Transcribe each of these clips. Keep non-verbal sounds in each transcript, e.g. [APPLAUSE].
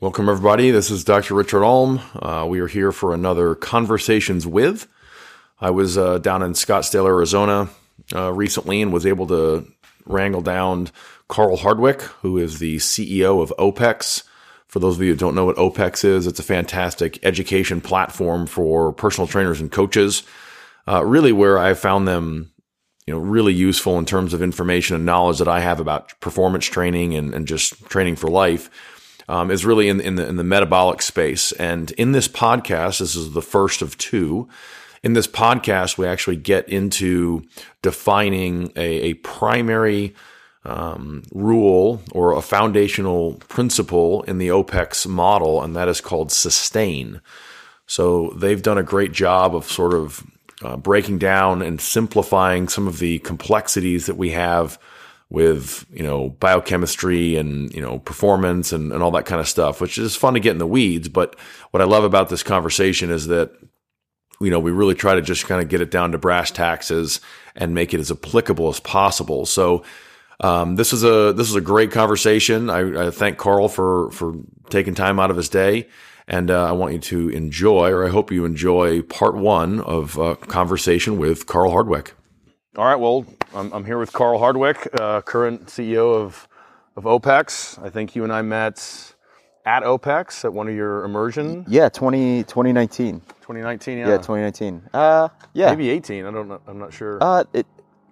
Welcome, everybody. This is Dr. Richard Ulm. Uh, we are here for another Conversations with. I was uh, down in Scottsdale, Arizona uh, recently and was able to wrangle down Carl Hardwick, who is the CEO of OPEX. For those of you who don't know what OPEX is, it's a fantastic education platform for personal trainers and coaches. Uh, really, where I found them you know, really useful in terms of information and knowledge that I have about performance training and, and just training for life um, is really in, in the in the metabolic space. And in this podcast, this is the first of two. In this podcast, we actually get into defining a, a primary um, rule or a foundational principle in the OPEX model, and that is called sustain. So they've done a great job of sort of uh, breaking down and simplifying some of the complexities that we have with you know biochemistry and you know performance and, and all that kind of stuff which is fun to get in the weeds. But what i love about this conversation is that you know we really try to just kind of get it down to brass taxes and make it as applicable as possible. So um, this is a this is a great conversation. I, I, thank carl for for taking time out of his day. And uh, i want you to enjoy or i hope you enjoy part one of a conversation with carl hardwick all right. Well I'm, I'm here with Carl Hardwick, uh, current CEO of, of OPEX. I think you and I met at OPEX at one of your immersion. Yeah, 20, 2019. 2019, yeah. Yeah, 2019. Uh, yeah. Maybe 18. I don't know. I'm not sure. Uh, it,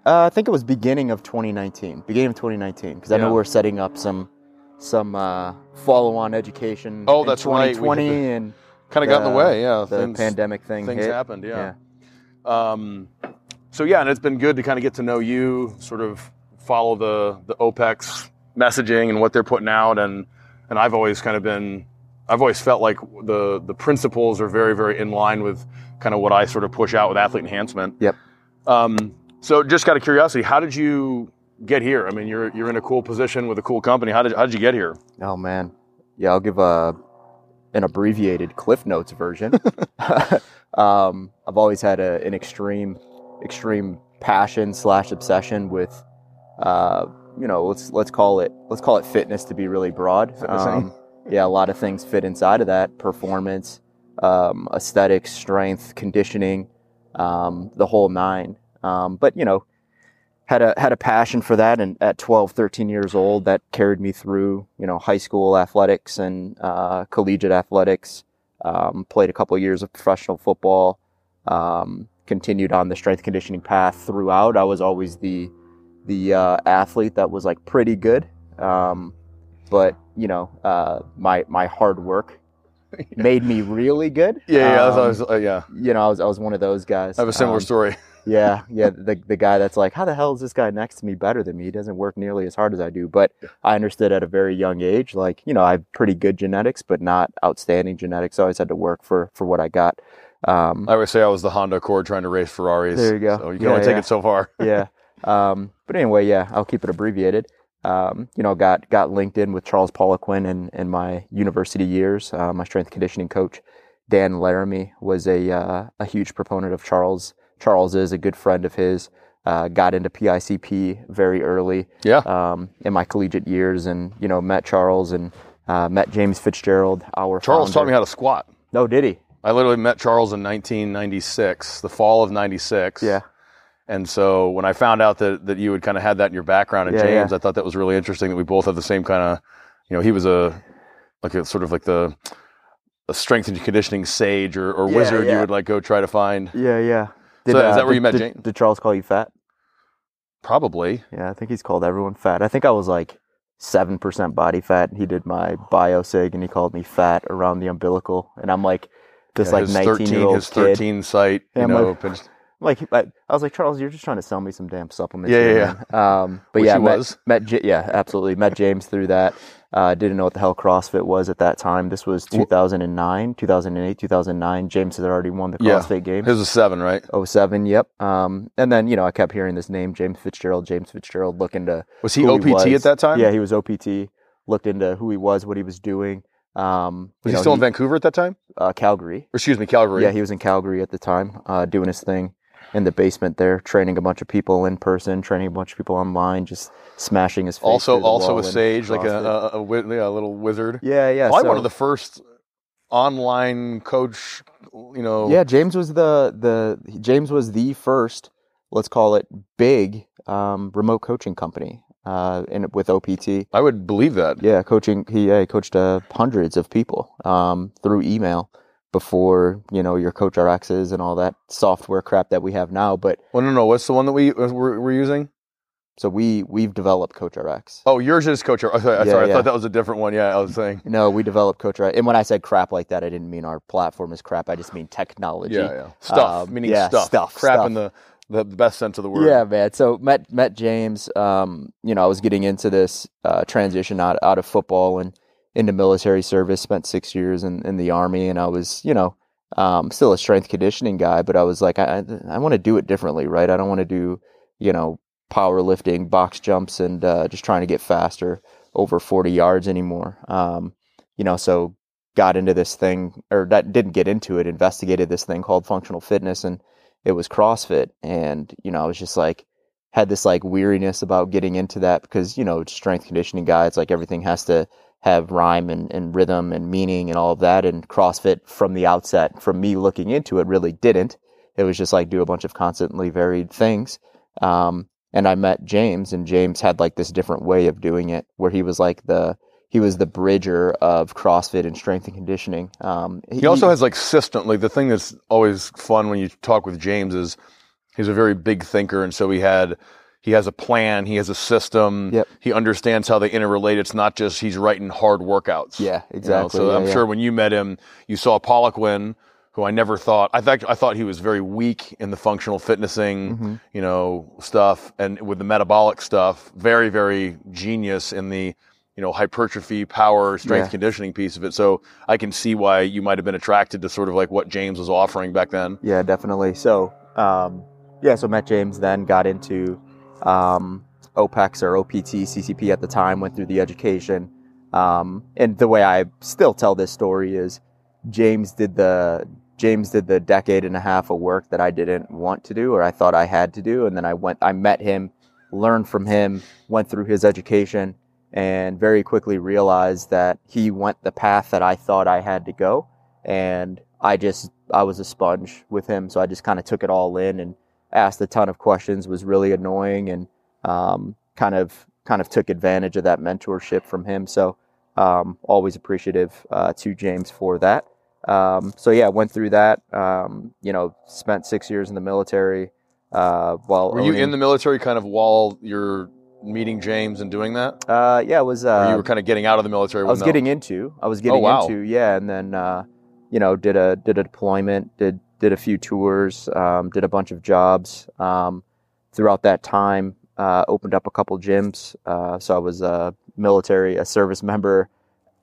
uh, I think it was beginning of 2019. Beginning of 2019, because I know we're setting up some some uh, follow-on education. Oh, that's 2020 right. and kind of got in the way. Yeah, the things, pandemic thing. Things hit. happened. Yeah. yeah. Um, so yeah, and it's been good to kind of get to know you, sort of follow the the OPEX messaging and what they're putting out, and and I've always kind of been, I've always felt like the the principles are very very in line with kind of what I sort of push out with athlete enhancement. Yep. Um, so just out of curiosity, how did you get here? I mean, you're you're in a cool position with a cool company. How did how did you get here? Oh man, yeah, I'll give a an abbreviated Cliff Notes version. [LAUGHS] [LAUGHS] um, I've always had a, an extreme extreme passion slash obsession with, uh, you know, let's let's call it let's call it fitness to be really broad. Um, yeah, a lot of things fit inside of that: performance, um, aesthetics, strength, conditioning, um, the whole nine. Um, but you know, had a had a passion for that, and at 12, 13 years old, that carried me through you know high school athletics and uh, collegiate athletics. Um, played a couple of years of professional football. Um, continued on the strength conditioning path throughout. I was always the the uh, athlete that was like pretty good, um, but you know, uh, my my hard work [LAUGHS] made me really good. Yeah, yeah, um, I was, uh, yeah. You know, I was I was one of those guys. I have a similar um, story. [LAUGHS] yeah, [LAUGHS] yeah. The the guy that's like, how the hell is this guy next to me better than me? He doesn't work nearly as hard as I do. But I understood at a very young age, like you know, I have pretty good genetics, but not outstanding genetics. I always had to work for for what I got. Um, I always say I was the Honda Accord trying to race Ferraris. There you go. So you can yeah, only take yeah. it so far. [LAUGHS] yeah. Um, but anyway, yeah, I'll keep it abbreviated. Um, you know, got got linked in with Charles Poliquin in, in my university years. Uh, my strength conditioning coach, Dan Laramie, was a uh, a huge proponent of Charles. Charles is a good friend of his. Uh, got into PICP very early. Yeah. Um, in my collegiate years, and you know, met Charles and uh, met James Fitzgerald. Our Charles founder. taught me how to squat. No, did he? I literally met Charles in 1996, the fall of 96. Yeah. And so when I found out that, that you had kind of had that in your background at Yeah, James, yeah. I thought that was really interesting that we both have the same kind of, you know, he was a, like a sort of like the, a strength and conditioning sage or, or Yeah, wizard you would like go try to find. Yeah, yeah. So is that uh, where did, you met did, James? Did Charles call you fat? Probably. Yeah, I think he's called everyone fat. I think I was like seven percent body fat. He did my biosig and he called me fat around the umbilical, and I'm like this Yeah, like his 19 year old his kid. 13 site, Yeah, you I'm know, like- [SIGHS] Like I, was like Charles, you're just trying to sell me some damn supplements. Yeah, here, yeah, man." Um, but Which yeah, he met, was. met yeah, absolutely met James through that. Uh, didn't know what the hell CrossFit was at that time. This was 2009, 2008, 2009. James had already won the Yeah. CrossFit Games. his was seven, right? Oh seven, yep. Um, and then, you know, I kept hearing this name, James Fitzgerald, James Fitzgerald, looking to. Was he OPT was. at that time? Yeah, he was OPT, looked into who he was, what he was doing. Um, Was he know, still in Vancouver at that time? uh, Calgary. Or excuse me, Calgary. Yeah, he was in Calgary at the time, uh, doing his thing. in the basement there, training a bunch of people in person, training a bunch of people online, just smashing his face. Also, also a sage, like a, a, a, a little wizard. yeah, yeah. Probably so- one of the first online coach. You know, Yeah, James was the the James was the first, let's call it big um, remote coaching company uh, in with OPT. I would believe that. Yeah, coaching. He, yeah, he coached uh, hundreds of people um, through email before you know your Coach RXs and all that software crap that we have now. But Well, no, no. What's the one that we uh, we're, we're using? so we we've developed Coach RX. Oh, yours is Coach. Oh, sorry, Yeah, sorry I thought that was a different one. Yeah, I was saying. No, we developed Coach RX. And when I said crap like that, I didn't mean our platform is crap. I just mean technology. Yeah, yeah. Stuff, Um, meaning yeah, stuff. stuff, Crap stuff. in the, the the best sense of the word. Yeah, man. So met met James. Um, you know, I was getting into this uh, transition out out of football and into military service. Spent six years in, in the army, and I was, you know, um, still a strength conditioning guy. But I was like, I I want to do it differently, right? I don't want to do, you know, powerlifting, box jumps, and uh, just trying to get faster over forty yards anymore. Um, you know, so got into this thing, or that didn't get into it. Investigated this thing called functional fitness, and it was CrossFit. And, you know, I was just like, had this like weariness about getting into that because, you know, strength conditioning guy, it's like everything has to have rhyme and, and rhythm and meaning and all of that. And CrossFit from the outset, from me looking into it, really didn't. It was just like do a bunch of constantly varied things. Um, and I met James, and James had like this different way of doing it where he was like the, he was the bridger of CrossFit and strength and conditioning. Um, He also has like system. Like the thing that's always fun when you talk with James is he's a very big thinker, and so he had he has a plan, he has a system. Yep. He understands how they interrelate. It's not just he's writing hard workouts. yeah, You know, exactly. so yeah, I'm yeah. sure when you met him, you saw Poliquin, who I never thought. I thought I thought he was very weak in the functional fitnessing, Mhm. you know, stuff, and with the metabolic stuff, very very genius in the you know hypertrophy, power, strength Yeah. conditioning piece of it. So I can see why you might have been attracted to sort of like what James was offering back then. Yeah, definitely. So, um, yeah, so met James, then got into um, OPEX or OPT, CCP at the time, went through the education. Um, and the way I still tell this story is James did the James did the decade and a half of work that I didn't want to do or I thought I had to do, and then I went, I met him, learned from him, went through his education, and very quickly realized that he went the path that I thought I had to go, and I just I was a sponge with him, so I just kind of took it all in and asked a ton of questions. Was really annoying and um, kind of kind of took advantage of that mentorship from him. So um, always appreciative uh, to James for that. Um, so yeah, went through that. Um, you know, spent six years in the military. Uh, while Were you in the military kind of while you're meeting James and doing that? Uh, yeah, it was. Uh, you were kind of getting out of the military? I was getting into. I was getting Oh, wow. into. Yeah, and then uh, you know did a did a deployment, did did a few tours, um, did a bunch of jobs. Um, throughout that time, uh, opened up a couple gyms. Uh, so I was a military, a service member,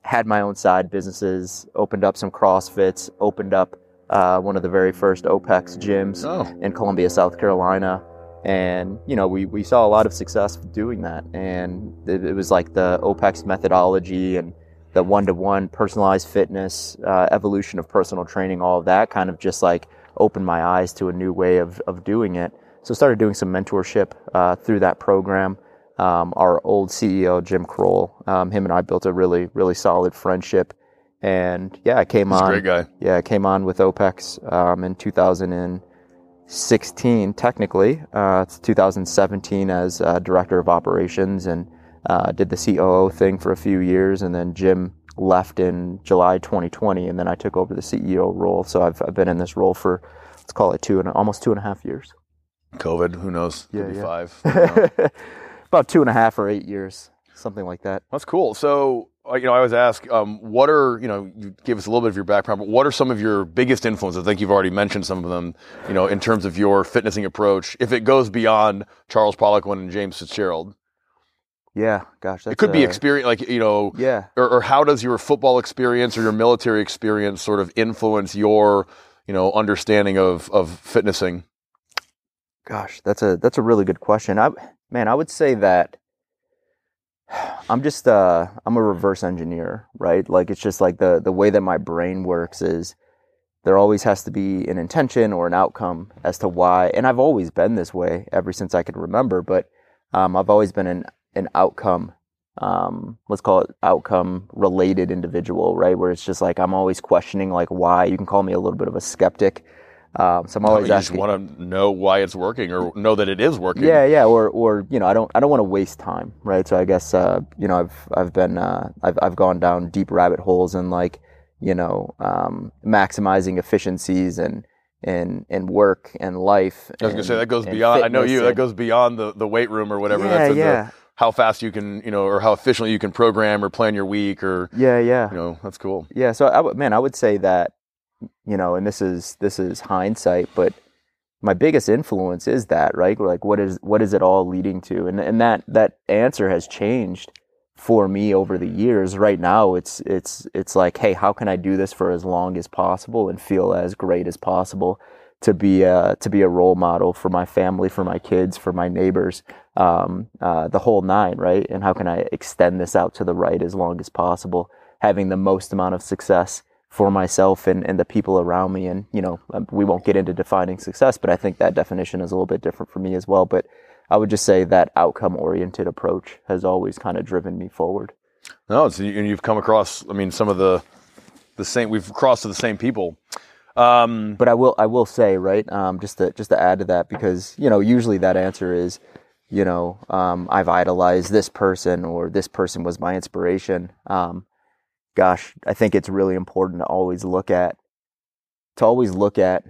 had my own side businesses, opened up some CrossFits, opened up uh, one of the very first OPEX gyms Oh, in Columbia, South Carolina. And, you know, we, we saw a lot of success doing that. And it, it was like the OPEX methodology and the one to one personalized fitness, uh, evolution of personal training, all of that kind of just like opened my eyes to a new way of, of doing it. So started doing some mentorship uh, through that program. Um, our old CEO, Jim Kroll, um, him and I built a really, really solid friendship. And yeah, I came he's a on. great guy. Yeah, I came on with OPEX um, in 2016, technically. Uh, it's 2017 as uh, director of operations and uh, did the COO thing for a few years. And then Jim left in July 2020, and then I took over the CEO role. So I've, I've been in this role for, let's call it two and almost two and a half years. COVID, who knows? Yeah, yeah. five. I don't know. About two and a half or eight years, something like that. That's cool. So, you know, I always ask, um, what are, you know, you give us a little bit of your background, but what are some of your biggest influences? I think you've already mentioned some of them, you know, in terms of your fitnessing approach. If it goes beyond Charles Poliquin and James Fitzgerald, Yeah, gosh, that's it could be uh, experience, like, you know, Yeah, or, or how does your football experience or your military experience sort of influence your, you know, understanding of, of fitnessing? Gosh, that's a that's a really good question. I man, I would say that I'm just uh I'm a reverse engineer, right? Like it's just like the the way that my brain works is there always has to be an intention or an outcome as to why. And I've always been this way ever since I can remember, but um, I've always been an, an outcome, um, let's call it outcome related individual, right? Where it's just like, I'm always questioning like why. You can call me a little bit of a skeptic. Um, so I'm always you asking. just want to know why it's working or know that it is working. Yeah, yeah, or or you know, I don't I don't want to waste time, right? So I guess uh, you know, I've I've been uh, I've I've gone down deep rabbit holes and like you know, um, maximizing efficiencies and and and work and life. I was gonna say that goes beyond. I know you. That goes beyond the, the weight room or whatever. Yeah, That's the- yeah. how fast you can, you know, or how efficiently you can program or plan your week, or Yeah, yeah. you know, that's cool. Yeah, so I would, man, I would say that, you know, and this is this is hindsight, but my biggest influence is that, right? Like, what is what is it all leading to? And and that that answer has changed for me over the years. Right now, it's it's it's like, hey, how can I do this for as long as possible and feel as great as possible? To be a to be a role model for my family, for my kids, for my neighbors, um, uh, the whole nine, right? And how can I extend this out to the right as long as possible? having the most amount of success for myself and, and the people around me. And, you know, um, we won't get into defining success, but I think that definition is a little bit different for me as well. But I would just say that outcome oriented approach has always kind of driven me forward. No, it's, and you've come across. I mean, some of the the same. We've crossed to the same people. Um, But I will, I will say, right, um, just to, just to add to that, because, you know, usually that answer is, you know, um, I've idolized this person or this person was my inspiration. Um, gosh, I think it's really important to always look at, to always look at,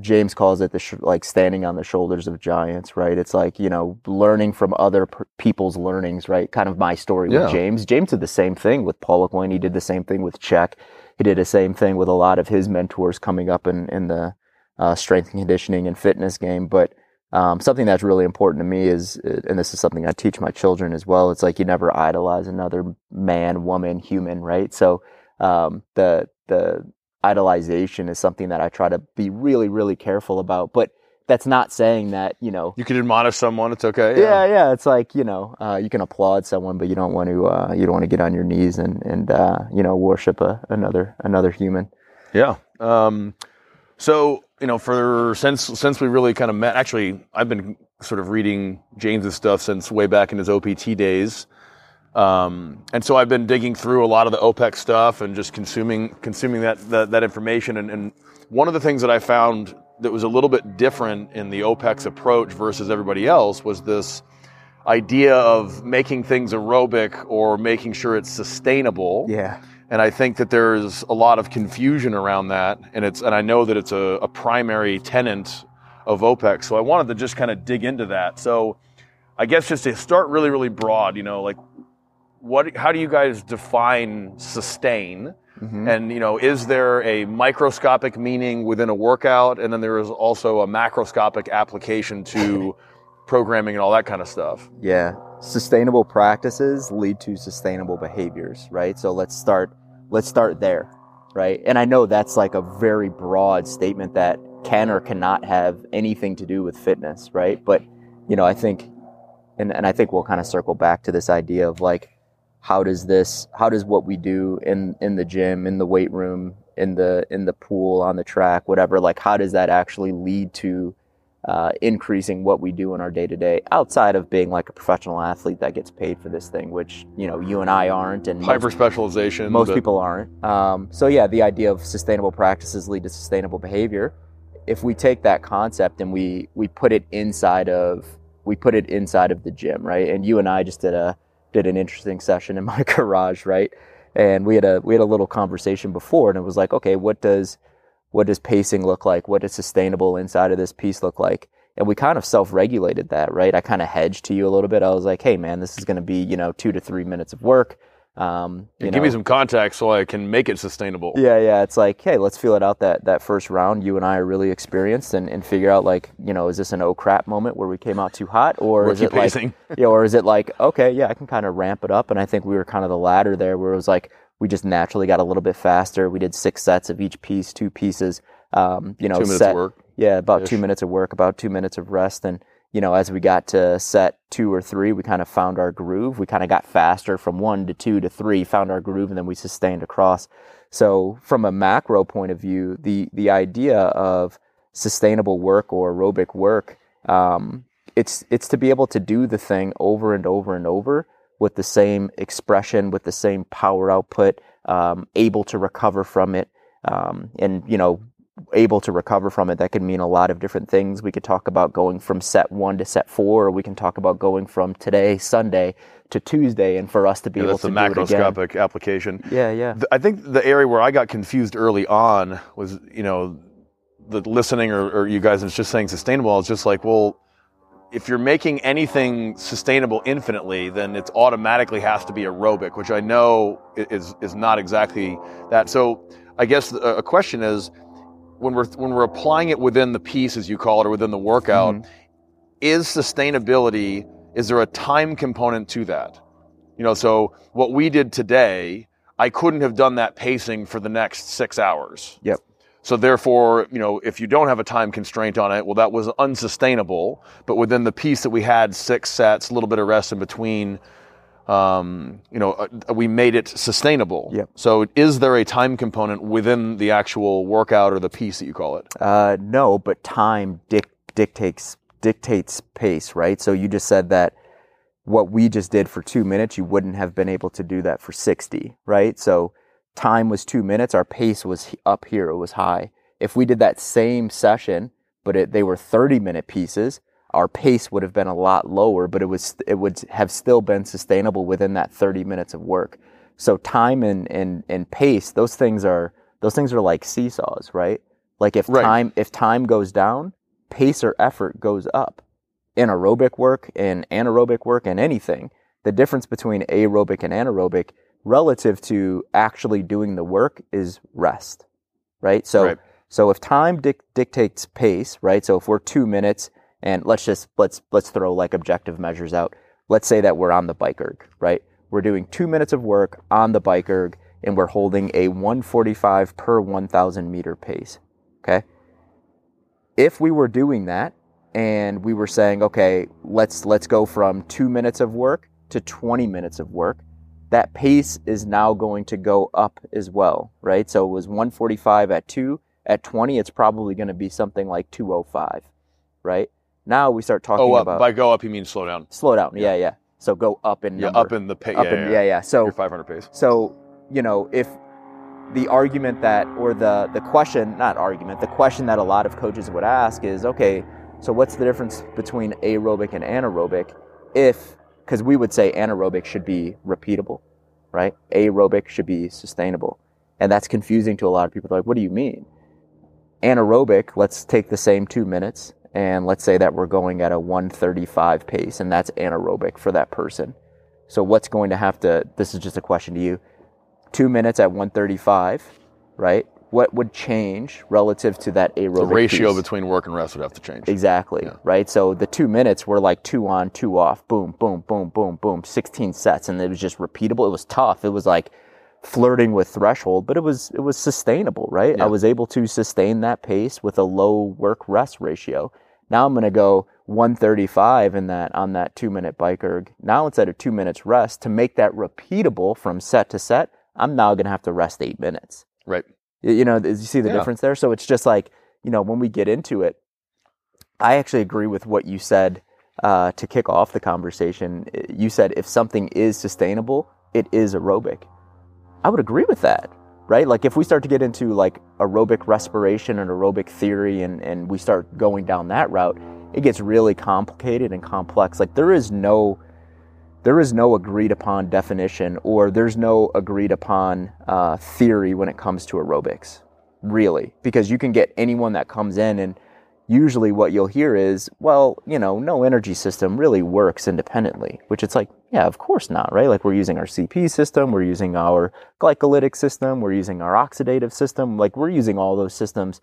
James calls it the sh- like standing on the shoulders of giants, right? It's like, you know, learning from other per- people's learnings, right? Kind of my story Yeah. with James. James did the same thing with Poliquin. He did the same thing with Chek. He did the same thing with a lot of his mentors coming up in, in the uh, strength and conditioning and fitness game. But um, something that's really important to me is, uh, and this is something I teach my children as well. It's like you never idolize another man, woman, human, right? So um, the the idolization is something that I try to be really, really careful about. But that's not saying that you know. you can admonish someone. It's okay. Yeah, yeah. It's like you know, uh, you can applaud someone, but you don't want to. Uh, you don't want to get on your knees and and uh, you know worship a, another another human. Yeah. Um, so you know, for since since we really kind of met, actually, I've been sort of reading James's stuff since way back in his OPT days, um, and so I've been digging through a lot of the OPEX stuff and just consuming consuming that that, that information. And, and one of the things that I found that was a little bit different in the OPEX approach versus everybody else was this idea of making things aerobic or making sure it's sustainable. Yeah, And I think that there's a lot of confusion around that, and it's and I know that it's a, a primary tenant of OPEX. So I wanted to just kind of dig into that. So I guess just to start really, really broad, you know, like what how do you guys define sustain? Mhm. And you know, is there a microscopic meaning within a workout, and then there is also a macroscopic application to [LAUGHS] programming and all that kind of stuff? yeah. Sustainable practices lead to sustainable behaviors, right? So let's start. Let's start there, right? And I know that's like a very broad statement that can or cannot have anything to do with fitness, right? But you know, I think, and and I think we'll kind of circle back to this idea of like how does this how does what we do in in the gym in the weight room in the in the pool on the track whatever like how does that actually lead to uh, increasing what we do in our day to day outside of being like a professional athlete that gets paid for this thing which you know you and I aren't and Hyper specialization. most people aren't. Um, so yeah, the idea of sustainable practices lead to sustainable behavior. If we take that concept and we we put it inside of we put it inside of the gym, right? And you and I just did a did an interesting session in my [LAUGHS] garage, right? And we had a we had a little conversation before, and it was like, okay, what does what does pacing look like? What does sustainable inside of this piece look like? And we kind of self-regulated that, right? I kind of hedged to you a little bit. I was like, hey, man, this is going to be you know two to three minutes of work. Um, you Give me some context so I can make it sustainable. yeah, yeah. It's like, hey, let's feel it out that that first round. You and I are really experienced, and, and figure out like, you know, is this an oh crap moment where we came out too hot, or is it like, pacing. [LAUGHS] yeah, or is it like, okay, yeah, I can kind of ramp it up. And I think we were kind of the latter there, where it was like we just naturally got a little bit faster. We did six sets of each piece, two pieces. Um, you know, Two minutes set, of work. yeah, about two minutes of work, about two minutes of rest, and you know, as we got to set two or three, we kind of found our groove. We kind of got faster from one to two to three, found our groove, and then we sustained across. So from a macro point of view, the the idea of sustainable work or aerobic work, um, it's it's to be able to do the thing over and over and over with the same expression, with the same power output, um, able to recover from it, um, and you know able to recover from it, that could mean a lot of different things. We could talk about going from set one to set four, or we can talk about going from today, Sunday, to Tuesday, and for us to be Yeah, able that's to a do it again. macroscopic application. Yeah, yeah. I think the area where I got confused early on was, you know, the listening or, or you guys, it's just saying sustainable. It's just like, well, if you're making anything sustainable infinitely, then it automatically has to be aerobic, which I know is is not exactly that. So I guess a question is, when we're when we're applying it within the piece, as you call it, or within the workout, Mhm. is sustainability? Is there a time component to that? You know, so what we did today, I couldn't have done that pacing for the next six hours. Yep. So therefore, you know, if you don't have a time constraint on it, well, that was unsustainable. But within the piece that we had six sets, a little bit of rest in between, um, you know, uh, we made it sustainable. Yep. So is there a time component within the actual workout or the piece that you call it? Uh, no, but time dic- dictates dictates pace, right? So you just said that what we just did for two minutes, you wouldn't have been able to do that for sixty, right? So time was two minutes. Our pace was up here; it was high. If we did that same session, but it, they were thirty minute pieces, our pace would have been a lot lower, but it was it would have still been sustainable within that thirty minutes of work. So time and and and pace, those things are those things are like seesaws, right? Like if Right. time if time goes down, pace or effort goes up. In aerobic work, in anaerobic work, and anything, the difference between aerobic and anaerobic relative to actually doing the work is rest, right? So Right. so if time dic- dictates pace, right? So if we're two minutes, and let's just let's let's throw like objective measures out. Let's say that we're on the bike erg, right? We're doing two minutes of work on the bike erg, and we're holding a 145 per 1,000 meter pace. Okay. If we were doing that, and we were saying, okay, let's let's go from two minutes of work to 20 minutes of work, that pace is now going to go up as well, right? So it was 145 at two. At 20, it's probably going to be something like 205, right? Now we start talking Oh, up. about by go up, you mean slow down. slow down. Yeah, yeah. So go up in Yeah, number. up in the pace. yeah, yeah, yeah, yeah. So Your 500 pace. so, you know, if the argument that, or the, the question, not argument, the question that a lot of coaches would ask is, okay, so what's the difference between aerobic and anaerobic? If, because we would say anaerobic should be repeatable, right? Aerobic should be sustainable. And that's confusing to a lot of people. They're like, what do you mean? Anaerobic, let's take the same two minutes and let's say that we're going at a 135 pace and that's anaerobic for that person. So what's going to have to, this is just a question to you, two minutes at 135, right? What would change relative to that aerobic The ratio piece? between work and rest would have to change. Exactly, Yeah. right? So the two minutes were like two on, two off, boom, boom, boom, boom, boom, 16 sets. And it was just repeatable. It was tough. It was like flirting with threshold, but it was, it was sustainable, right? Yeah. I was able to sustain that pace with a low work rest ratio. Now I'm going to go 135 in that, on that two minute bike erg. Now instead of two minutes rest to make that repeatable from set to set, I'm now going to have to rest eight minutes. Right. You know, you see the Yeah. difference there? So it's just like, you know, when we get into it, I actually agree with what you said uh, to kick off the conversation. You said if something is sustainable, it is aerobic. I would agree with that, right? Like if we start to get into like aerobic respiration and aerobic theory and, and we start going down that route, it gets really complicated and complex. Like there is no there is no agreed upon definition or there's no agreed upon uh, theory when it comes to aerobics, really, because you can get anyone that comes in and usually what you'll hear is, well, you know, no energy system really works independently, which it's like, yeah, of course not, right? Like we're using our CP system, we're using our glycolytic system, we're using our oxidative system, like we're using all those systems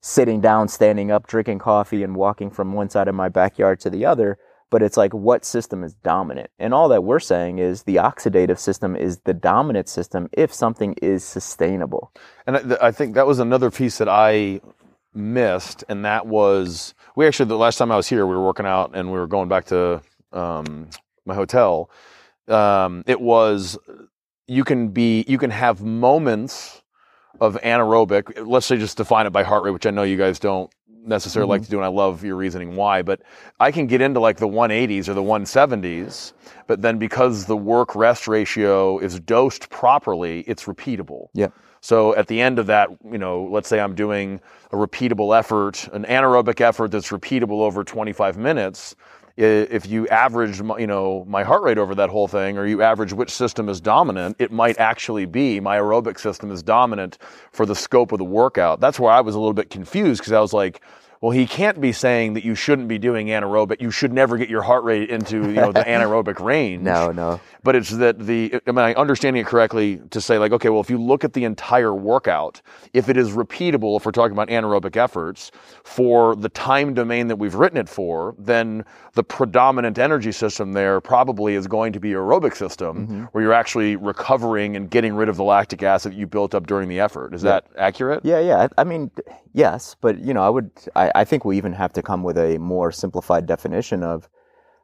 sitting down, standing up, drinking coffee, and walking from one side of my backyard to the other. But it's like, what system is dominant? And all that we're saying is the oxidative system is the dominant system if something is sustainable. And I, I think that was another piece that I missed, and that was we actually the last time I was here, we were working out and we were going back to um, my hotel. Um, it was you can be you can have moments of anaerobic. Let's say just define it by heart rate, which I know you guys don't necessarily like mm-hmm. to do, and I love your reasoning why. But I can get into like the 180s or the 170s, but then because the work rest ratio is dosed properly, it's repeatable. Yeah. So at the end of that, you know, let's say I'm doing a repeatable effort, an anaerobic effort that's repeatable over 25 minutes. If you average, you know, my heart rate over that whole thing, or you average which system is dominant, it might actually be my aerobic system is dominant for the scope of the workout. That's where I was a little bit confused because I was like, well, he can't be saying that you shouldn't be doing anaerobic. You should never get your heart rate into, you know, the [LAUGHS] anaerobic range No, no. but it's that the am I understanding it correctly to say like okay well if you look at the entire workout if it is repeatable if we're talking about anaerobic efforts for the time domain that we've written it for then the predominant energy system there probably is going to be aerobic system mm-hmm. where you're actually recovering and getting rid of the lactic acid that you built up during the effort is that accurate Yeah, yeah. I, I mean, yes, but you know, I would. I, I think we even have to come with a more simplified definition of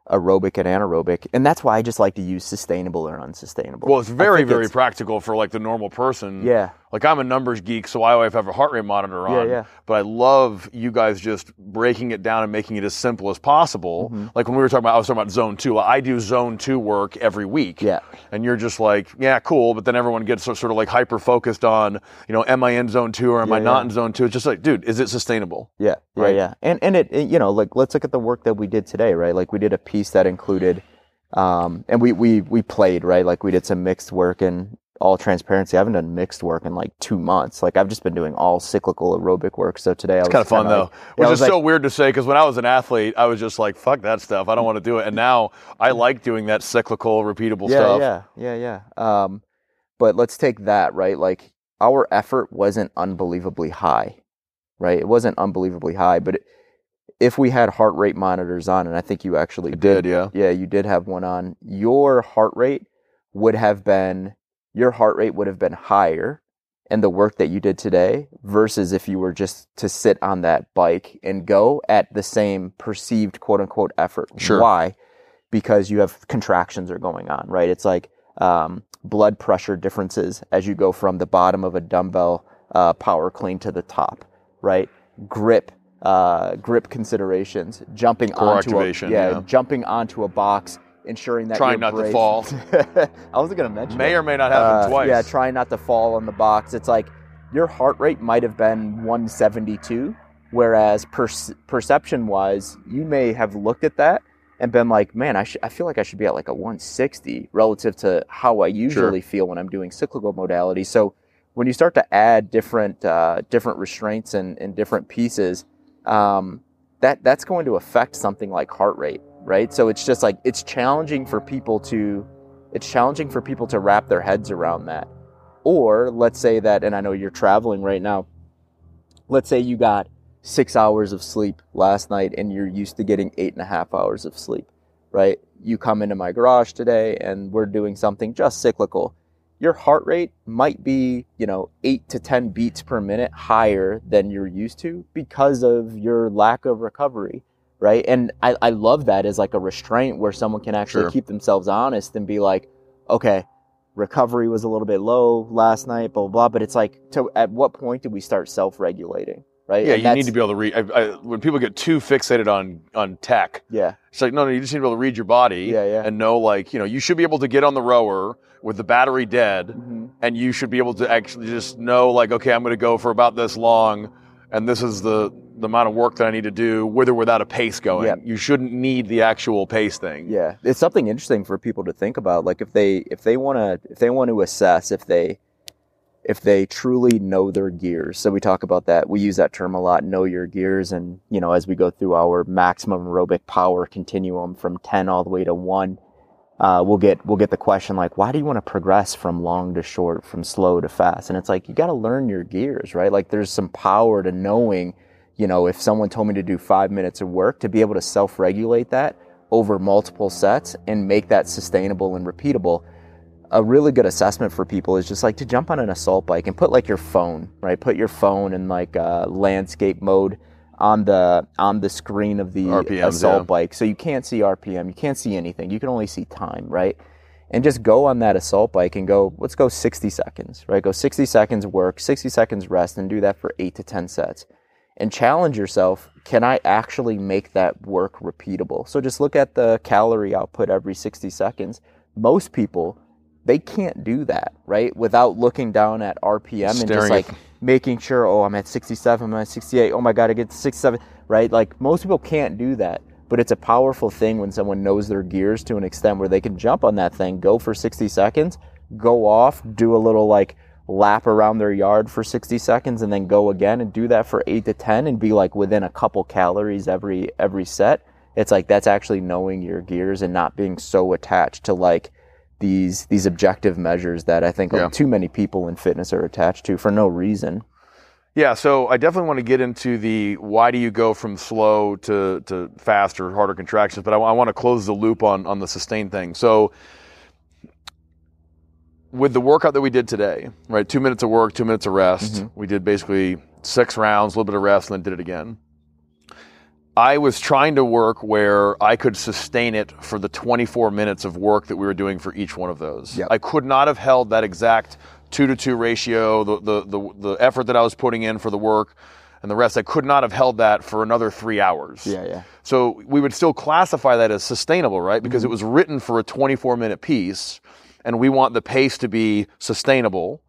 aerobic and anaerobic, and that's why I just like to use sustainable or unsustainable. well it's very very it's- practical for like the normal person Yeah. Like I'm a numbers geek, so I always have a heart rate monitor on. Yeah, yeah. But I love you guys just breaking it down and making it as simple as possible. Mm-hmm. Like when we were talking about, I was talking about zone two. I do zone two work every week. Yeah. And you're just like, yeah, cool. But then everyone gets sort sort of like hyper focused on, you know, am I in zone two or am I Yeah, not yeah. in zone two? It's just like, dude, is it sustainable? Yeah, yeah, Right. yeah. And and it, it- you know, like let's look at the work that we did today, right? Like we did a piece that included um and we we we played, right? Like we did some mixed work and all transparency. I haven't done mixed work in like 2 months. Like I've just been doing all cyclical aerobic work. So today I was Kind of fun though, like- which is was like- so weird to say because when I was an athlete, I was just like, fuck that stuff. I don't want to do it. And now I like doing that cyclical, repeatable yeah, stuff. Yeah, yeah, yeah. Um, but let's take that, right? Like our effort wasn't unbelievably high, right? It wasn't unbelievably high, but it, if we had heart rate monitors on, and I think you actually It did, yeah. yeah, you did have one on, your heart rate would have been, your heart rate would have been higher in the work that you did today versus if you were just to sit on that bike and go at the same perceived quote unquote effort. Sure. Why? Because you have contractions are going on, right? It's like um, blood pressure differences as you go from the bottom of a dumbbell uh, power clean to the top, right? Grip, uh, grip considerations, jumping Core onto a, yeah, yeah. jumping onto a box, ensuring that Trying you're not to fall. [LAUGHS] I wasn't gonna mention May it. or may not happen Uh, twice. Yeah, trying not to fall on the box. It's like your heart rate might have been 172, whereas per- perception wise, you may have looked at that and been like, man, I, sh- I feel like I should be at like a 160 relative to how I usually feel when I'm doing cyclical modality. So when you start to add different uh, different restraints and, and different pieces, um, that that's going to affect something like heart rate, right? So it's just like it's challenging for people to it's challenging for people to wrap their heads around that. Or let's say that, and I know you're traveling right now. Let's say you got six hours of sleep last night and you're used to getting eight and a half hours of sleep, right? You come into my garage today and we're doing something just cyclical. Your heart rate might be, you know, eight to 10 beats per minute higher than you're used to because of your lack of recovery, right? And I, I love that as like a restraint where someone can actually Sure. keep themselves honest and be like, okay, recovery was a little bit low last night, blah, blah, blah. But it's like, to, at what point do we start self regulating, right? Yeah, And you need to be able to read. I, I, when people get too fixated on on tech, Yeah, it's like no, no, you just need to be able to read your body Yeah, yeah. and know, like, you know, you should be able to get on the rower with the battery dead, Mhm. and you should be able to actually just know, like, okay, I'm going to go for about this long, and this is the the amount of work that I need to do, with or without a pace going. You shouldn't need the actual pace thing. Yeah, it's something interesting for people to think about. Like if they if they want to if they want to assess if they if they truly know their gears. So we talk about that. We use that term a lot. Know your gears, and you know as we go through our maximum aerobic power continuum from ten all the way to one. Uh, we'll get we'll get the question like, why do you want to progress from long to short, from slow to fast? And it's like you got to learn your gears, right? Like there's some power to knowing, you know, if someone told me to do five minutes of work, to be able to self-regulate that over multiple sets and make that sustainable and repeatable. A really good assessment for people is just like to jump on an assault bike and put like your phone, right? Put your phone in like uh, landscape mode on the on the screen of the RPMs, assault yeah. bike. So you can't see RPM, you can't see anything. You can only see time, right? And just go on that assault bike and go, let's go 60 seconds, right? Go 60 seconds work, 60 seconds rest, and do that for eight to 10 sets. And challenge yourself can I actually make that work repeatable? So just look at the calorie output every 60 seconds. Most people, they can't do that, right? Without looking down at RPM and just like making sure, oh, I'm at 67, I'm at 68, oh my God, I get to 67, right? Like most people can't do that. But it's a powerful thing when someone knows their gears to an extent where they can jump on that thing, go for 60 seconds, go off, do a little like lap around their yard for 60 seconds and then go again and do that for 8 to 10 and be like within a couple calories every every set. It's like that's actually knowing your gears and not being so attached to like these these objective measures that I think Yeah. too many people in fitness are attached to for no reason. Yeah, so I definitely want to get into the why do you go from slow to, to fast or harder contractions, but I, want to close the loop on, on the sustain thing. So, with the workout that we did today, right, two minutes of work, two minutes of rest, mm-hmm. we did basically six rounds, a little bit of rest, and then did it again. I was trying to work where I could sustain it for the 24 minutes of work that we were doing for each one of those. Yep. I could not have held that exact two to two ratio, the, the, the, the effort that I was putting in for the work and the rest. I could not have held that for another three hours. Yeah, yeah. So we would still classify that as sustainable, right? Because mm-hmm. it was written for a 24 minute piece and we want the pace to be sustainable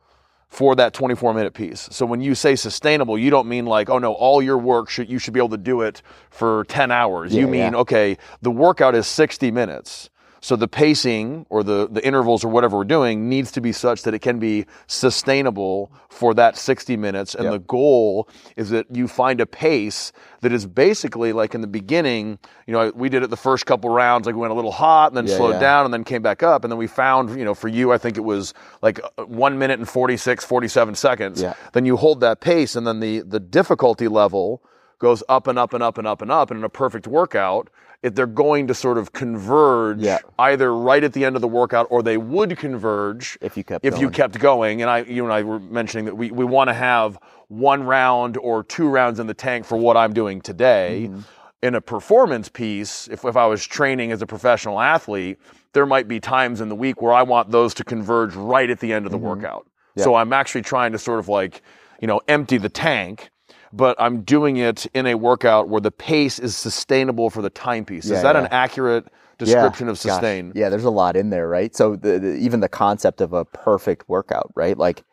for that 24 minute piece. So when you say sustainable, you don't mean like, oh no, all your work should you should be able to do it for 10 hours. you mean yeah. okay, the workout is 60 minutes. So the pacing or the, the intervals or whatever we're doing needs to be such that it can be sustainable for that 60 minutes. And Yep. the goal is that you find a pace that is basically like in the beginning, you know, we did it the first couple rounds, like we went a little hot and then Yeah, slowed yeah. down and then came back up. And then we found, you know, for you, I think it was like uh, one minute and 46, 47 seconds. Yeah. Then you hold that pace and then the, the difficulty level goes up and up and up and up and up. And in a perfect workout, if they're going to sort of converge Yeah. either right at the end of the workout or they would converge If you kept if you going. kept going. And I, you and I were mentioning that we, we want to have one round or two rounds in the tank for what I'm doing today. Mm-hmm. In a performance piece, if, if I was training as a professional athlete, there might be times in the week where I want those to converge right at the end of the workout. So I'm actually trying to sort of like, you know, empty the tank, but I'm doing it in a workout where the pace is sustainable for the timepiece. Yeah, is that yeah. an accurate description of gosh. sustain? Yeah, there's a lot in there, right? So the, the, even the concept of a perfect workout, right? Like,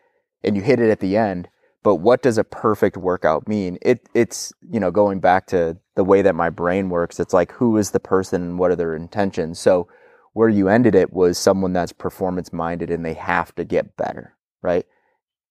and you hit it at the end. But what does a perfect workout mean? It it's you know going back to the way that my brain works. It's like who is the person and what are their intentions. So where you ended it was someone that's performance minded and they have to get better, right?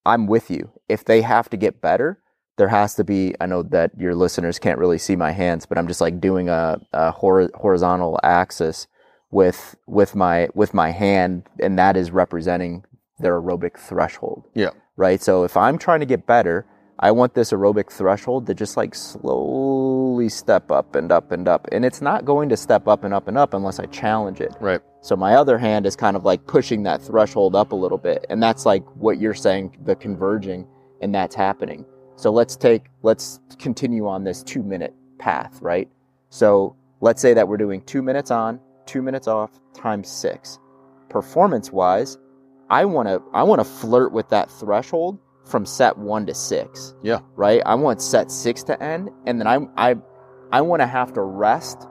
I'm with you. If they have to get better, there has to be. I know that your listeners can't really see my hands, but I'm just like doing a, a hor- horizontal axis with with my with my hand, and that is representing their aerobic threshold, Yeah. right? So if I'm trying to get better, I want this aerobic threshold to just like slowly step up and up and up, and it's not going to step up and up and up unless I challenge it. Right. So my other hand is kind of like pushing that threshold up a little bit. And that's like what you're saying, the converging, and that's happening. So let's take, let's continue on this two minute path, right? So let's say that we're doing two minutes on, two minutes off, times six. Performance wise, I want to, I want to flirt with that threshold from set one to six. Yeah. Right. I want set six to end. And then I'm, I, I want to have to rest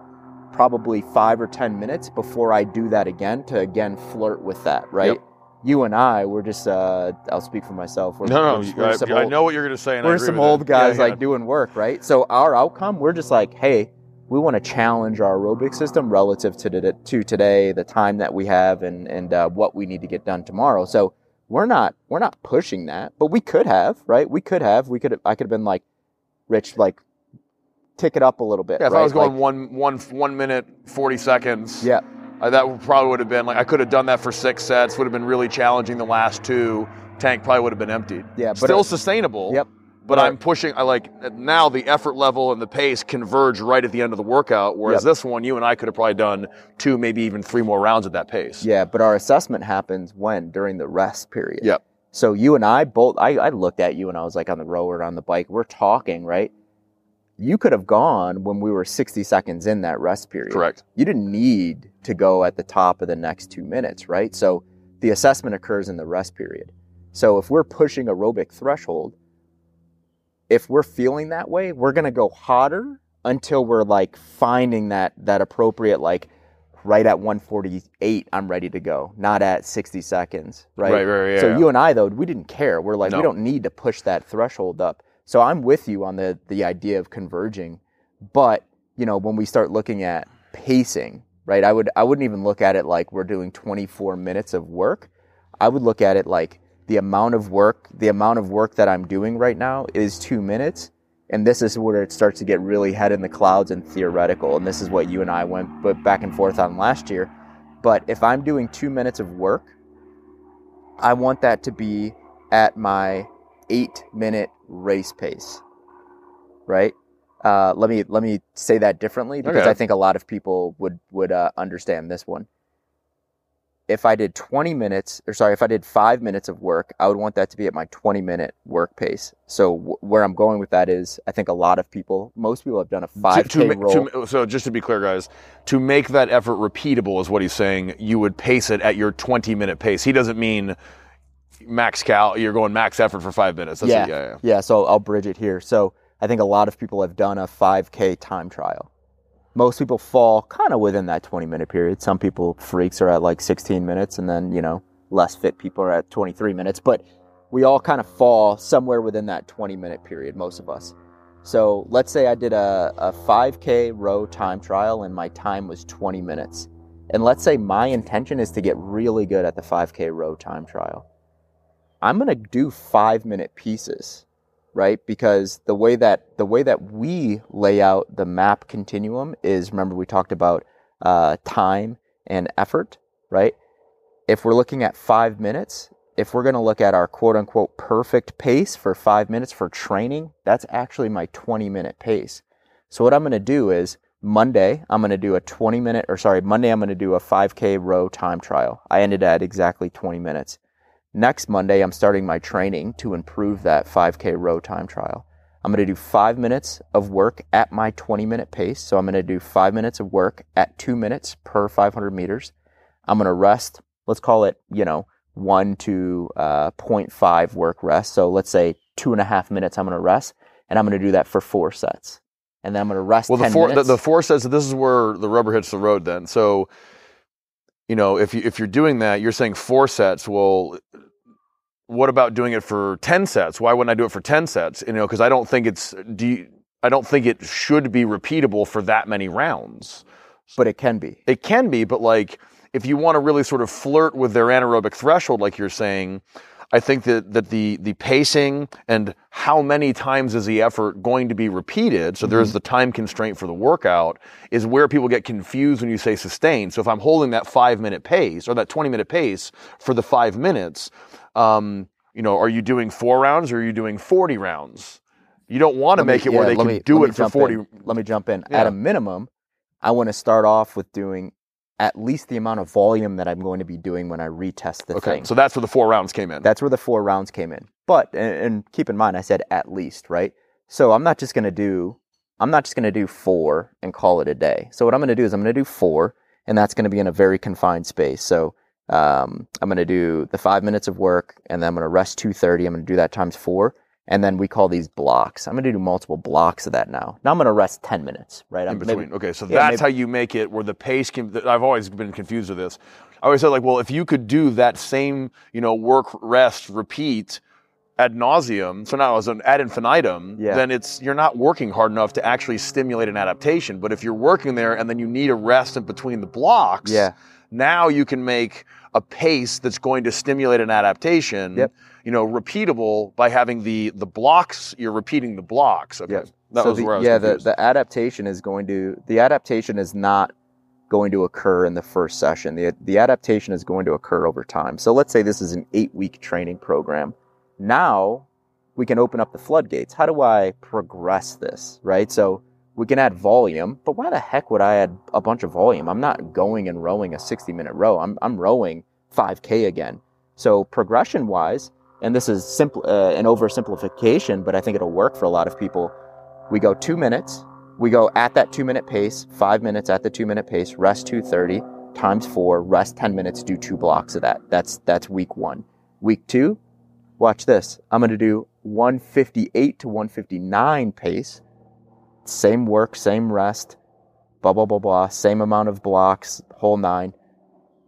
probably five or ten minutes before I do that again to again flirt with that, right? Yep. You and I, we're just uh I'll speak for myself. We're, No, no, we're, I, I old, know what you're going to say. And we're some old guys Yeah, yeah. like doing work, right? So our outcome, we're just like, hey, we want to challenge our aerobic system relative to to today, the time that we have, and and uh, what we need to get done tomorrow. So we're not we're not pushing that, but we could have, right? We could have. We could. I could have been like, Rich, like, tick it up a little bit. Yeah, if right? I was going Like, one, one, one minute, 40 seconds, yeah, uh, that probably would have been like, I could have done that for six sets, would have been really challenging the last two. Tank probably would have been emptied. Yeah, but Still sustainable. Yep. But But I'm pushing, I like, now the effort level and the pace converge right at the end of the workout, whereas Yep. this one, you and I could have probably done two, maybe even three more rounds at that pace. Yeah, but our assessment happens when during the rest period. Yep. So you and I both, I, I looked at you and I was like on the rower on the bike. We're talking, right? You could have gone when we were 60 seconds in that rest period. Correct. You didn't need to go at the top of the next two minutes, right? So the assessment occurs in the rest period. So if we're pushing aerobic threshold, if we're feeling that way, we're going to go hotter until we're like finding that that appropriate like right at 148 I'm ready to go, not at 60 seconds, right? Right, right, yeah. So you and I though, we didn't care. We're like No. we don't need to push that threshold up. So I'm with you on the the idea of converging, but you know, when we start looking at pacing, right? I would I wouldn't even look at it like we're doing 24 minutes of work. I would look at it like the amount of work, the amount of work that I'm doing right now is 2 minutes. And this is where it starts to get really head in the clouds and theoretical. And this is what you and I went back and forth on last year. But if I'm doing 2 minutes of work, I want that to be at my 8 minute race pace. Right? Uh, let me let me say that differently because Okay. I think a lot of people would would uh, understand this one. If I did 20 minutes, or sorry, if I did five minutes of work, I would want that to be at my 20 minute work pace. So w- where I'm going with that is, I think a lot of people, most people have done a 5K to, to, roll. to- so just to be clear, guys, to make that effort repeatable is what he's saying. You would pace it at your 20 minute pace. He doesn't mean max cal. You're going max effort for five minutes. That's yeah, it, yeah, yeah. yeah. So I'll bridge it here. So I think a lot of people have done a 5K time trial. Most people fall kind of within that 20 minute period. Some people, freaks, are at like 16 minutes, and then, you know, less fit people are at 23 minutes. But we all kind of fall somewhere within that 20 minute period, most of us. So let's say I did a, a 5K row time trial and my time was 20 minutes. And let's say my intention is to get really good at the 5K row time trial. I'm going to do five minute pieces, right? Because the way that the way that we lay out the map continuum is remember we talked about uh, time and effort, right? If we're looking at five minutes, if we're going to look at our quote unquote perfect pace for five minutes for training, that's actually my 20 minute pace. So what I'm going to do is Monday, I'm going to do a 20 minute, or sorry, Monday, I'm going to do a 5K row time trial. I ended at exactly 20 minutes. Next Monday, I'm starting my training to improve that 5K row time trial. I'm going to do five minutes of work at my 20 minute pace. So I'm going to do five minutes of work at two minutes per 500 meters. I'm going to rest, let's call it, you know, one to uh, 0.5 work rest. So let's say two and a half minutes I'm going to rest, and I'm going to do that for four sets. And then I'm going to rest Well, the four, the, the four that this is where the rubber hits the road. Then, so you know, if you if you're doing that, you're saying four sets. Well, what about doing it for ten sets? Why wouldn't I do it for ten sets? You know, because I don't think it's do you, I don't think it should be repeatable for that many rounds. but it can be. It can be, but like if you want to really sort of flirt with their anaerobic threshold, like you're saying, I think that, that the the pacing and how many times is the effort going to be repeated, so there's mm-hmm. the time constraint for the workout, is where people get confused when you say sustained. So if I'm holding that five minute pace or that 20 minute pace for the five minutes, um, you know, are you doing four rounds or are you doing 40 rounds? You don't want to make it where they can me- do it for 40. in. Let me jump in. Yeah. At a minimum, I want to start off with doing at least the amount of volume that I'm going to be doing when I retest the Okay, thing. so that's where the four rounds came in. That's where the four rounds came in. But and, and keep in mind, I said at least, right? So I'm not just going to do. I'm not just going to do four and call it a day. So what I'm going to do is I'm going to do four, and that's going to be in a very confined space. So um, I'm going to do the five minutes of work, and then I'm going to rest 2:30. I'm going to do that times four, and then we call these blocks. I'm going to do multiple blocks of that now. Now I'm going to rest 10 minutes, right? in between. maybe- okay, so yeah, that's maybe- how you make it where the pace can. I've always been confused with this. I always said like, well, if you could do that same, you know, work, rest, repeat ad nauseum, so now as an ad infinitum, Yeah. then it's you're not working hard enough to actually stimulate an adaptation. But if you're working there and then you need a rest in between the blocks, Yeah. Now you can make a pace that's going to stimulate an adaptation. Yep. You know, repeatable by having the the blocks. You're repeating the blocks. Okay, Yep. that so was the, where I was yeah, the, the adaptation is going to the adaptation is not going to occur in the first session. The the adaptation is going to occur over time. So let's say this is an eight week training program. Now we can open up the floodgates. How do I progress this? Right. So we can add volume, but why the heck would I add a bunch of volume? I'm not going and rowing a 60 minute row. I'm I'm rowing 5K again. So progression wise, and this is simple uh, an oversimplification, but I think it'll work for a lot of people We go two minutes. We go at that two minute pace, five minutes at the two minute pace, rest 230 times four, rest 10 minutes, do two blocks of that. That's, that's week one. Week two, watch this. I'm going to do 158 to 159 pace. Same work, same rest, blah, blah, blah, blah. Same amount of blocks, whole nine.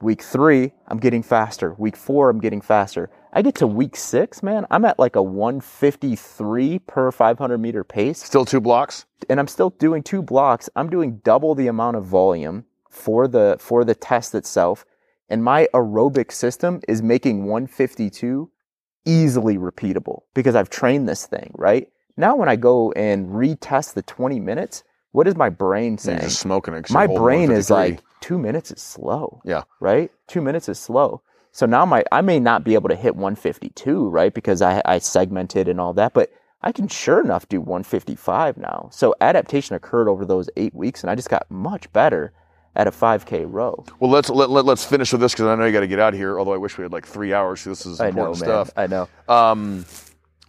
Week three, I'm getting faster. Week four, I'm getting faster. I get to week six, man, I'm at like a 153 per 500 meter pace. Still two blocks. And I'm still doing two blocks. I'm doing double the amount of volume for the for the test itself. And my aerobic system is making 152 easily repeatable because I've trained this thing, right? Now when I go and retest the 20 minutes, what is my brain saying? You're just smoking my brain is like two minutes is slow yeah. right two minutes is slow so now my i may not be able to hit 152 right because i i segmented and all that but i can sure enough do 155 now so adaptation occurred over those eight weeks and i just got much better at a 5k row Well, let's let, let, let's finish with this because I know you got to get out of here. Although I wish we had like three hours. This is i know important man stuff. i know Um,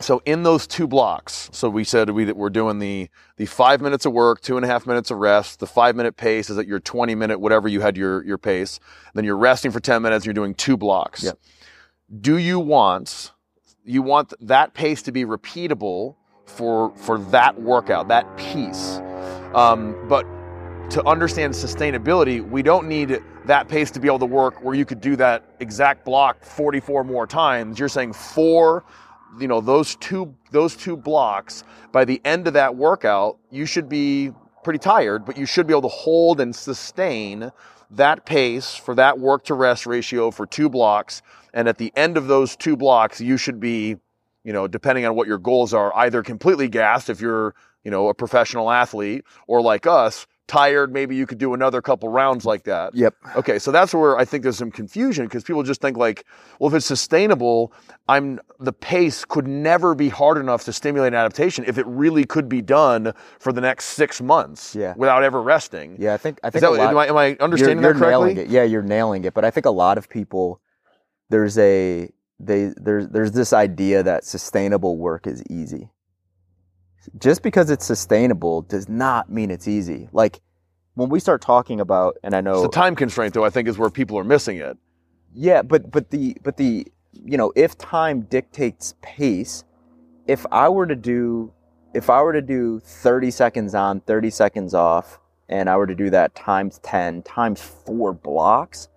so in those two blocks, so we said we that we're doing the the five minutes of work, two and a half minutes of rest. The five minute pace is at your twenty minute whatever you had your your pace. Then you're resting for ten minutes. and You're doing two blocks. Yep. Do you want you want that pace to be repeatable for for that workout, that piece? Um, but to understand sustainability, we don't need that pace to be able to work where you could do that exact block 44 more times. You're saying four, you know, those two those two blocks by the end of that workout, you should be pretty tired, but you should be able to hold and sustain that pace for that work to rest ratio for two blocks. And at the end of those two blocks, you should be, you know, depending on what your goals are, either completely gassed if you're, you know, a professional athlete or like us, tired, maybe you could do another couple rounds like that. yep Okay, so that's where I think there's some confusion because people just think like, well, if it's sustainable, I'm the pace could never be hard enough to stimulate adaptation if it really could be done for the next six months Yeah. without ever resting. yeah i think i think that, lot, am, I, am I understanding you're, that you're correctly? nailing it yeah you're nailing it but i think a lot of people there's a they there's there's this idea that sustainable work is easy just because it's sustainable does not mean it's easy. Like when we start talking about and i know It's the time constraint, though, I think is where people are missing it. yeah but but the but the you know if time dictates pace if i were to do if i were to do 30 seconds on 30 seconds off and i were to do that times 10 times 4 blocks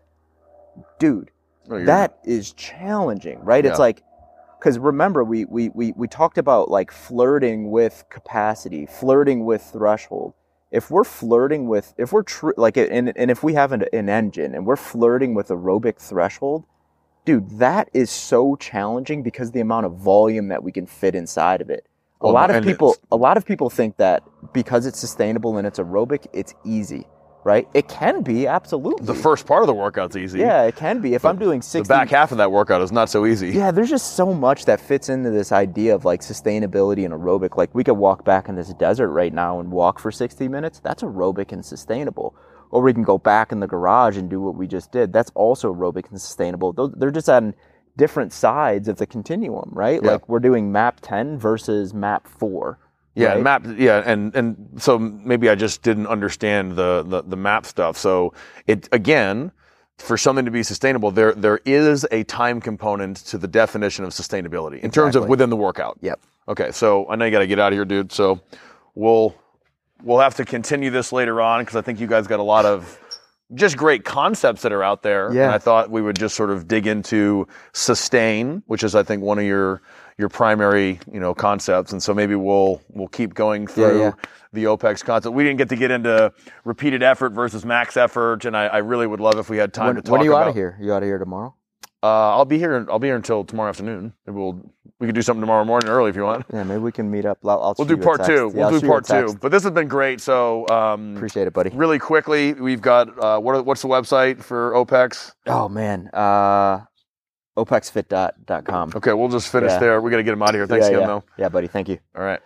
dude Oh, that is challenging right? It's like because remember we, we we we talked about like flirting with capacity flirting with threshold. If we're flirting with if we're tr- like and, and if we have an, an engine and we're flirting with aerobic threshold dude that is so challenging because the amount of volume that we can fit inside of it. A Well, lot of people a lot of people think that because it's sustainable and it's aerobic it's easy right it can be absolutely the first part of the workout's easy. yeah it can be if i'm doing 60 The back half of that workout is not so easy. yeah, there's just so much that fits into this idea of like sustainability and aerobic. Like we could walk back in this desert right now and walk for 60 minutes. That's aerobic and sustainable. Or we can go back in the garage and do what we just did. That's also aerobic and sustainable. They're just on different sides of the continuum, right? Yeah. Like we're doing map 10 versus map 4. Yeah, right? map. Yeah, and and so maybe I just didn't understand the, the the map stuff. So it again, for something to be sustainable, there there is a time component to the definition of sustainability in terms of Exactly. within the workout. Yep. Okay, so I know you got to get out of here, dude. So we'll we'll have to continue this later on because I think you guys got a lot of just great concepts that are out there. Yeah. And I thought we would just sort of dig into sustain, which is I think one of your your primary you know concepts. And so maybe we'll we'll keep going through yeah. the OPEX concept. We didn't get to get into repeated effort versus max effort, and I, I really would love if we had time When, to talk when are you about. out of here? You out of here tomorrow? Uh, I'll be here. I'll be here until tomorrow afternoon. Maybe we'll we could do something tomorrow morning early if you want. Yeah, maybe we can meet up. I'll, I'll We'll do part two. Yeah, We'll I'll do shoot you a part two. But this has been great. So um, Appreciate it, buddy. really quickly, we've got uh, what are, what's the website for OPEX? Oh man, uh, opexfit.com. Okay, we'll just finish Yeah. there. We got to get him out of here. Thanks yeah, again, yeah. though. Yeah, buddy. Thank you. All right.